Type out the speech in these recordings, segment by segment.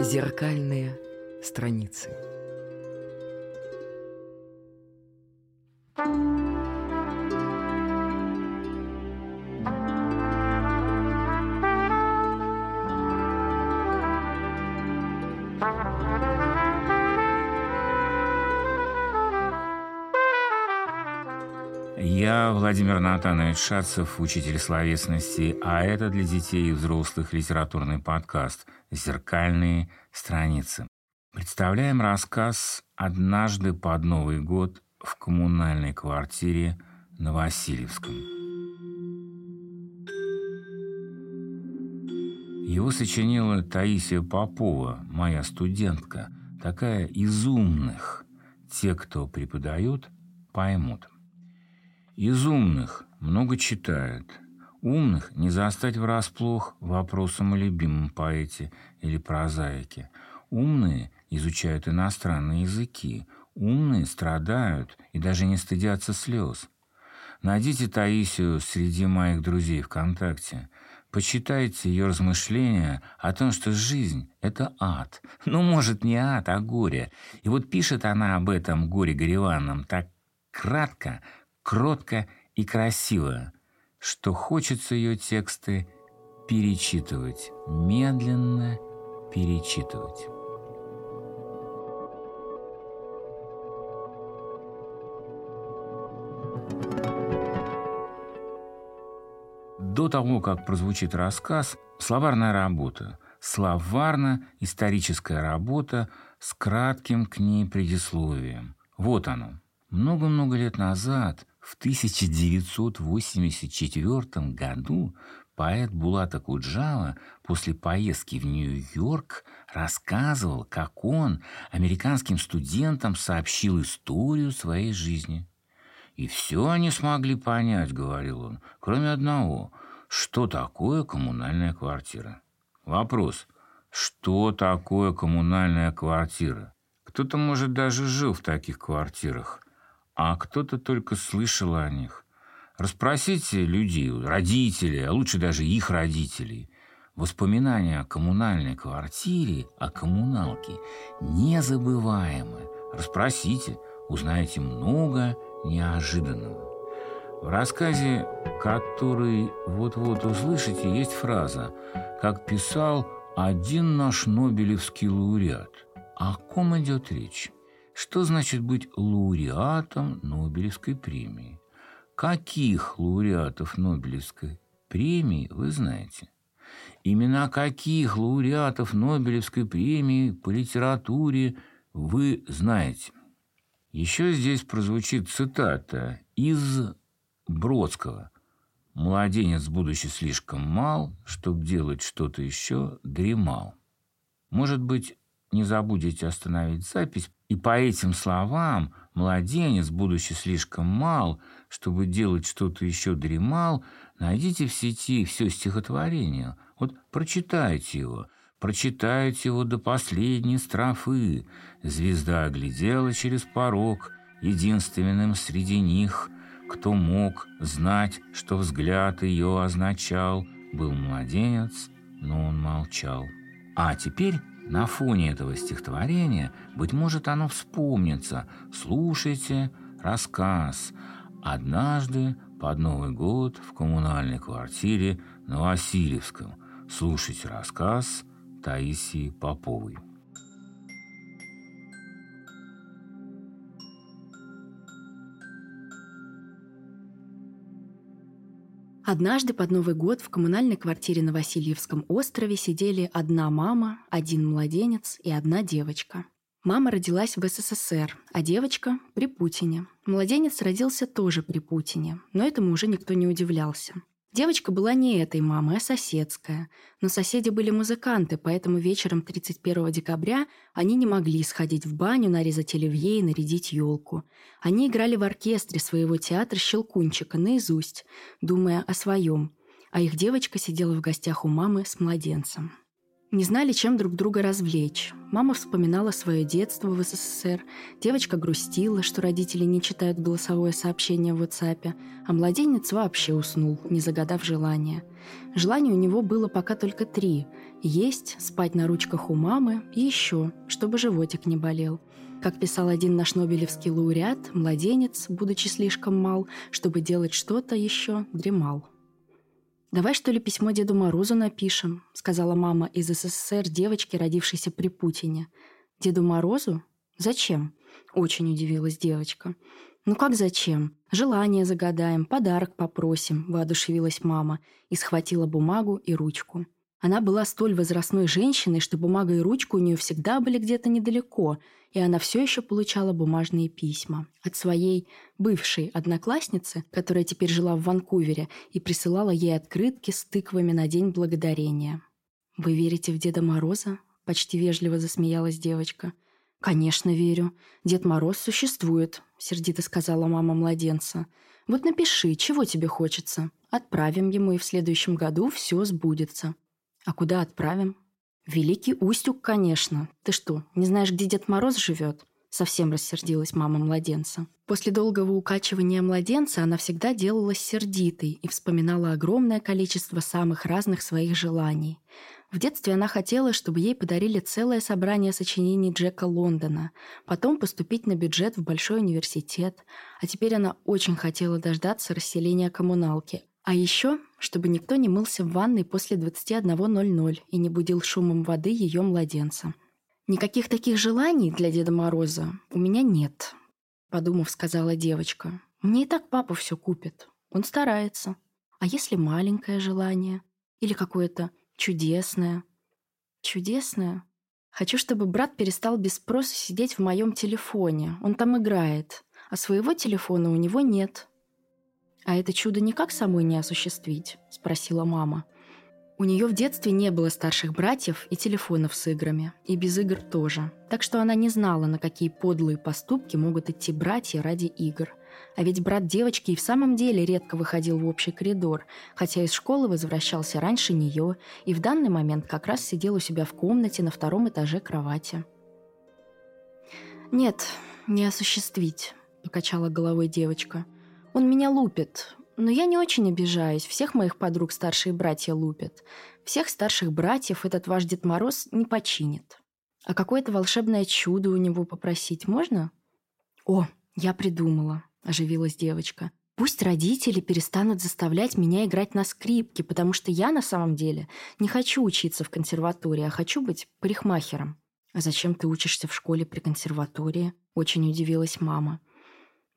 Зеркальные страницы. Владимир Натанович Шацев, учитель словесности, а это для детей и взрослых литературный подкаст «Зеркальные страницы». Представляем рассказ «Однажды под Новый год в коммунальной квартире на Васильевском». Его сочинила Таисия Попова, моя студентка, такая из умных. Те, кто преподают, поймут. Из умных много читают. Умных не застать врасплох вопросом о любимом поэте или прозаике. Умные изучают иностранные языки. Умные страдают и даже не стыдятся слез. Найдите Таисию среди моих друзей ВКонтакте. Почитайте ее размышления о том, что жизнь — это ад. Ну, может, не ад, а горе. И вот пишет она об этом горе гореванном так кратко, кротко и красиво, что хочется ее тексты перечитывать, медленно перечитывать. До того, как прозвучит рассказ, словарная работа, словарно-историческая работа с кратким к ней предисловием. Вот оно. Много-много лет назад – в 1984 году поэт Булата Куджава после поездки в Нью-Йорк рассказывал, как он американским студентам сообщил историю своей жизни. «И все они смогли понять, — говорил он, — кроме одного, что такое коммунальная квартира. Вопрос, что такое коммунальная квартира? Кто-то, может, даже жил в таких квартирах, а кто-то только слышал о них. Расспросите людей, родителей, а лучше даже их родителей. Воспоминания о коммунальной квартире, о коммуналке незабываемы. Расспросите, узнаете много неожиданного. В рассказе, который вот-вот услышите, есть фраза «Как писал один наш Нобелевский лауреат». О ком идет речь? Что значит быть лауреатом Нобелевской премии? Каких лауреатов Нобелевской премии вы знаете? Имена каких лауреатов Нобелевской премии по литературе вы знаете? Еще здесь прозвучит цитата из Бродского. «Младенец, будучи слишком мал, чтобы делать что-то еще, дремал». Может быть, не забудете остановить запись, и по этим словам младенец, будучи слишком мал, чтобы делать что-то еще дремал, найдите в сети все стихотворение. Вот прочитайте его, прочитайте его до последней строфы. Звезда глядела через порог, единственным среди них, кто мог знать, что взгляд ее означал, был младенец, но он молчал. А теперь на фоне этого стихотворения, быть может, оно вспомнится. Слушайте рассказ. Однажды под Новый год в коммунальной квартире на Васильевском. Слушайте рассказ Таисии Поповой. Однажды под Новый год в коммунальной квартире на Васильевском острове сидели одна мама, один младенец и одна девочка. Мама родилась в СССР, а девочка – при Путине. Младенец родился тоже при Путине, но этому уже никто не удивлялся. Девочка была не этой мамы, а соседская. Но соседи были музыканты, поэтому вечером 31 декабря они не могли сходить в баню, нарезать оливье и нарядить елку. Они играли в оркестре своего театра «Щелкунчика» наизусть, думая о своем. А их девочка сидела в гостях у мамы с младенцем. Не знали, чем друг друга развлечь. Мама вспоминала свое детство в СССР, девочка грустила, что родители не читают голосовое сообщение в WhatsApp, а младенец вообще уснул, не загадав желания. Желаний у него было пока только три – есть, спать на ручках у мамы и еще, чтобы животик не болел. Как писал один наш нобелевский лауреат, младенец, будучи слишком мал, чтобы делать что-то еще, дремал. «Давай, что ли, письмо Деду Морозу напишем», — сказала мама из СССР девочки, родившейся при Путине. «Деду Морозу? Зачем?» — очень удивилась девочка. «Ну как зачем? Желание загадаем, подарок попросим», — воодушевилась мама и схватила бумагу и ручку. Она была столь возрастной женщиной, что бумага и ручка у нее всегда были где-то недалеко, и она все еще получала бумажные письма от своей бывшей одноклассницы, которая теперь жила в Ванкувере, и присылала ей открытки с тыквами на День Благодарения. «Вы верите в Деда Мороза?» – почти вежливо засмеялась девочка. «Конечно верю. Дед Мороз существует», – сердито сказала мама младенца. «Вот напиши, чего тебе хочется. Отправим ему, и в следующем году все сбудется». «А куда отправим?» «Великий Устюг, конечно. Ты что, не знаешь, где Дед Мороз живет?» Совсем рассердилась мама младенца. После долгого укачивания младенца она всегда делалась сердитой и вспоминала огромное количество самых разных своих желаний. В детстве она хотела, чтобы ей подарили целое собрание сочинений Джека Лондона, потом поступить на бюджет в большой университет, а теперь она очень хотела дождаться расселения коммуналки, а еще, чтобы никто не мылся в ванной после 21.00 и не будил шумом воды ее младенца. «Никаких таких желаний для Деда Мороза у меня нет», — подумав, сказала девочка. «Мне и так папа все купит. Он старается. А если маленькое желание? Или какое-то чудесное?» «Чудесное?» Хочу, чтобы брат перестал без спроса сидеть в моем телефоне. Он там играет. А своего телефона у него нет. «А это чудо никак самой не осуществить?» – спросила мама. У нее в детстве не было старших братьев и телефонов с играми, и без игр тоже. Так что она не знала, на какие подлые поступки могут идти братья ради игр. А ведь брат девочки и в самом деле редко выходил в общий коридор, хотя из школы возвращался раньше нее и в данный момент как раз сидел у себя в комнате на втором этаже кровати. «Нет, не осуществить», – покачала головой девочка. Он меня лупит, но я не очень обижаюсь. Всех моих подруг старшие братья лупят. Всех старших братьев этот ваш Дед Мороз не починит. А какое-то волшебное чудо у него попросить можно? О, я придумала, оживилась девочка. Пусть родители перестанут заставлять меня играть на скрипке, потому что я на самом деле не хочу учиться в консерватории, а хочу быть парикмахером. А зачем ты учишься в школе при консерватории? Очень удивилась мама.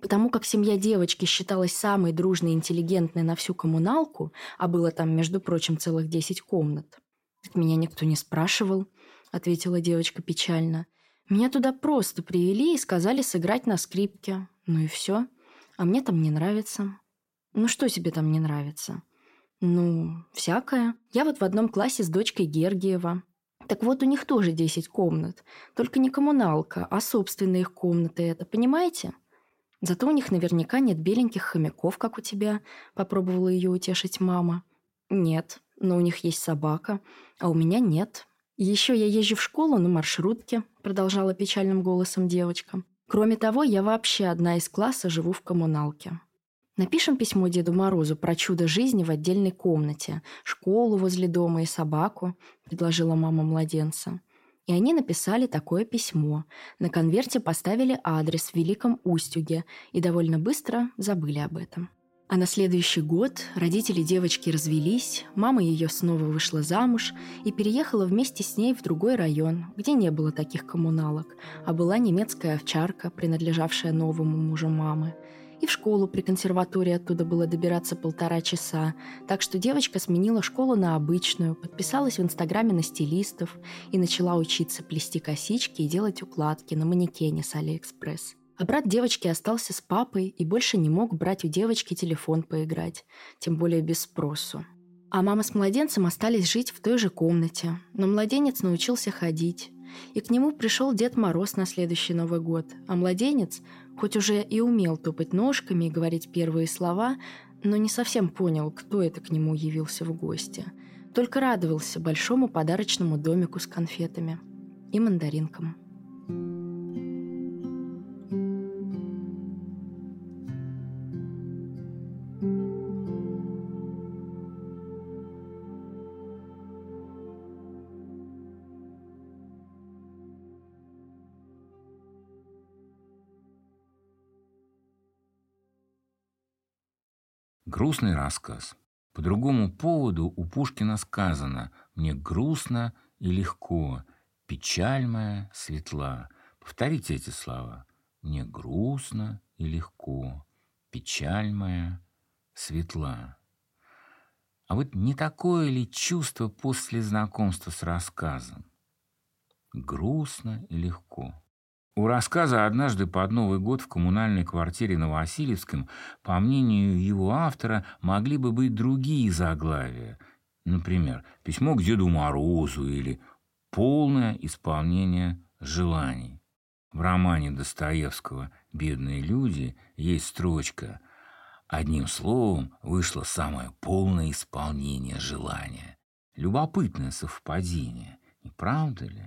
Потому как семья девочки считалась самой дружной и интеллигентной на всю коммуналку, а было там, между прочим, целых десять комнат. «Так меня никто не спрашивал», — ответила девочка печально. «Меня туда просто привели и сказали сыграть на скрипке. Ну и все. А мне там не нравится». «Ну что тебе там не нравится?» «Ну, всякое. Я вот в одном классе с дочкой Гергиева. Так вот, у них тоже десять комнат. Только не коммуналка, а собственные их комнаты это, понимаете?» Зато у них наверняка нет беленьких хомяков, как у тебя», — попробовала ее утешить мама. «Нет, но у них есть собака, а у меня нет. Еще я езжу в школу на маршрутке», — продолжала печальным голосом девочка. «Кроме того, я вообще одна из класса живу в коммуналке». Напишем письмо Деду Морозу про чудо жизни в отдельной комнате, школу возле дома и собаку», — предложила мама младенца. И они написали такое письмо. На конверте поставили адрес в Великом Устюге и довольно быстро забыли об этом. А на следующий год родители девочки развелись, мама ее снова вышла замуж и переехала вместе с ней в другой район, где не было таких коммуналок, а была немецкая овчарка, принадлежавшая новому мужу мамы – и в школу при консерватории оттуда было добираться полтора часа, так что девочка сменила школу на обычную, подписалась в Инстаграме на стилистов и начала учиться плести косички и делать укладки на манекене с Алиэкспресс. А брат девочки остался с папой и больше не мог брать у девочки телефон поиграть, тем более без спросу. А мама с младенцем остались жить в той же комнате, но младенец научился ходить. И к нему пришел Дед Мороз на следующий Новый год, а младенец Хоть уже и умел топать ножками и говорить первые слова, но не совсем понял, кто это к нему явился в гости. только радовался большому подарочному домику с конфетами и мандаринкам. Грустный рассказ. По другому поводу у Пушкина сказано «Мне грустно и легко, печаль моя светла». Повторите эти слова. «Мне грустно и легко, печаль моя светла». А вот не такое ли чувство после знакомства с рассказом? Грустно и легко. У рассказа «Однажды под Новый год» в коммунальной квартире на Васильевском, по мнению его автора, могли бы быть другие заглавия. Например, «Письмо к Деду Морозу» или «Полное исполнение желаний». В романе Достоевского «Бедные люди» есть строчка «Одним словом вышло самое полное исполнение желания». Любопытное совпадение, не правда ли?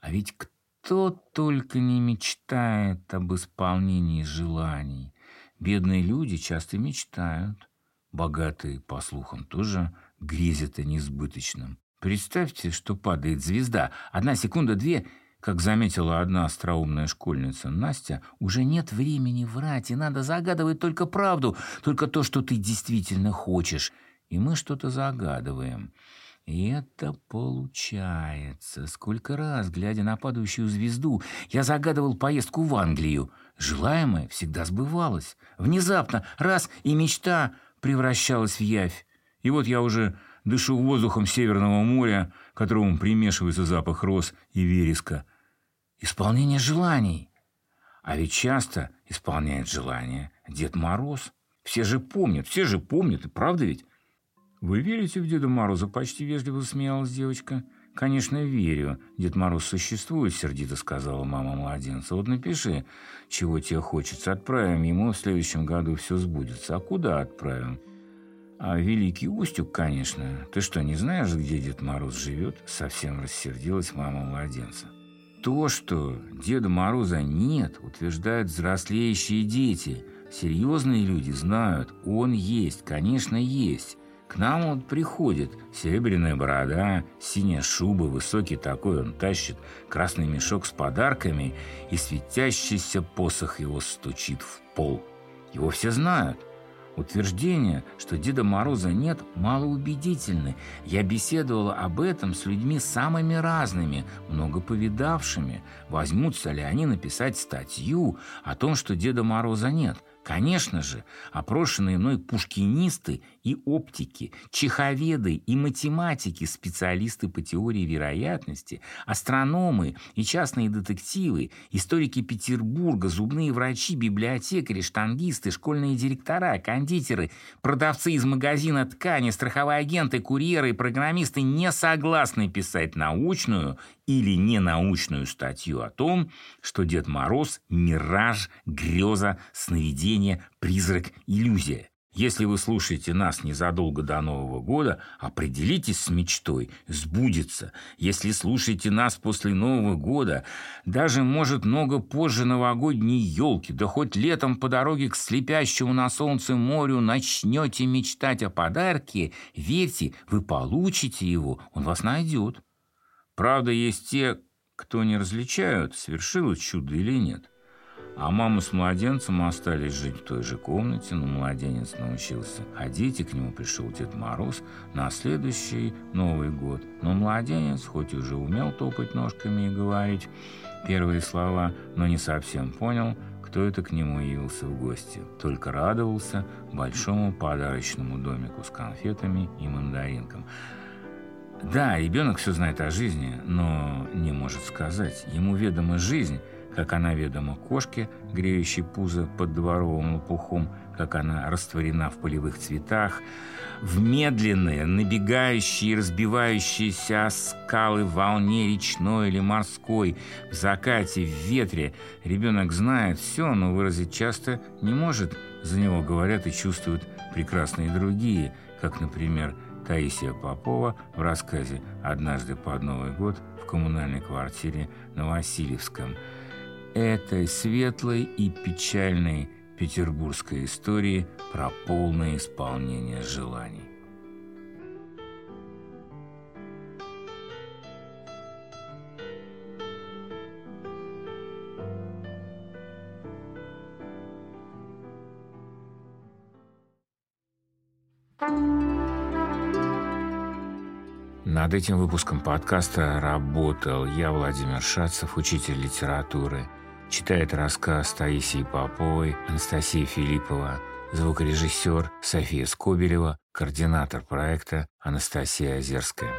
А ведь кто кто только не мечтает об исполнении желаний. Бедные люди часто мечтают. Богатые, по слухам, тоже грезят о несбыточном. Представьте, что падает звезда. Одна секунда, две, как заметила одна остроумная школьница Настя, уже нет времени врать, и надо загадывать только правду, только то, что ты действительно хочешь. И мы что-то загадываем. И это получается. Сколько раз, глядя на падающую звезду, я загадывал поездку в Англию. Желаемое всегда сбывалось. Внезапно, раз, и мечта превращалась в явь. И вот я уже дышу воздухом Северного моря, которому примешивается запах роз и вереска. Исполнение желаний. А ведь часто исполняет желание Дед Мороз. Все же помнят, все же помнят, и правда ведь? «Вы верите в Деда Мороза?» – почти вежливо смеялась девочка. «Конечно, верю. Дед Мороз существует», – сердито сказала мама младенца. «Вот напиши, чего тебе хочется. Отправим ему, в следующем году все сбудется. А куда отправим?» «А Великий Устюг, конечно. Ты что, не знаешь, где Дед Мороз живет?» Совсем рассердилась мама младенца. То, что Деда Мороза нет, утверждают взрослеющие дети. Серьезные люди знают, он есть, конечно, есть. К нам вот приходит серебряная борода, синяя шуба, высокий такой он тащит, красный мешок с подарками, и светящийся посох его стучит в пол. Его все знают. Утверждение, что Деда Мороза нет, малоубедительны. Я беседовала об этом с людьми самыми разными, много повидавшими. Возьмутся ли они написать статью о том, что Деда Мороза нет – Конечно же, опрошенные мной пушкинисты и оптики, чеховеды и математики, специалисты по теории вероятности, астрономы и частные детективы, историки Петербурга, зубные врачи, библиотекари, штангисты, школьные директора, кондитеры, продавцы из магазина ткани, страховые агенты, курьеры и программисты не согласны писать научную или ненаучную статью о том, что Дед Мороз – мираж, греза, сновидение, призрак, иллюзия. Если вы слушаете нас незадолго до Нового года, определитесь с мечтой, сбудется. Если слушаете нас после Нового года, даже, может, много позже новогодней елки, да хоть летом по дороге к слепящему на солнце морю начнете мечтать о подарке, верьте, вы получите его, он вас найдет. Правда, есть те, кто не различают, свершилось чудо или нет. А мама с младенцем остались жить в той же комнате, но младенец научился ходить, и к нему пришел Дед Мороз на следующий Новый год. Но младенец, хоть и уже умел топать ножками и говорить первые слова, но не совсем понял, кто это к нему явился в гости. Только радовался большому подарочному домику с конфетами и мандаринком – да, ребенок все знает о жизни, но не может сказать. Ему ведома жизнь, как она ведома кошке, греющей пузо под дворовым лопухом, как она растворена в полевых цветах, в медленные, набегающие и разбивающиеся скалы волне речной или морской, в закате, в ветре. Ребенок знает все, но выразить часто не может. За него говорят и чувствуют прекрасные другие, как, например, Таисия Попова в рассказе «Однажды под Новый год» в коммунальной квартире на Васильевском. Этой светлой и печальной петербургской истории про полное исполнение желаний. Над этим выпуском подкаста работал я, Владимир Шацев, учитель литературы. Читает рассказ Таисии Поповой, Анастасия Филиппова, звукорежиссер София Скобелева, координатор проекта Анастасия Озерская.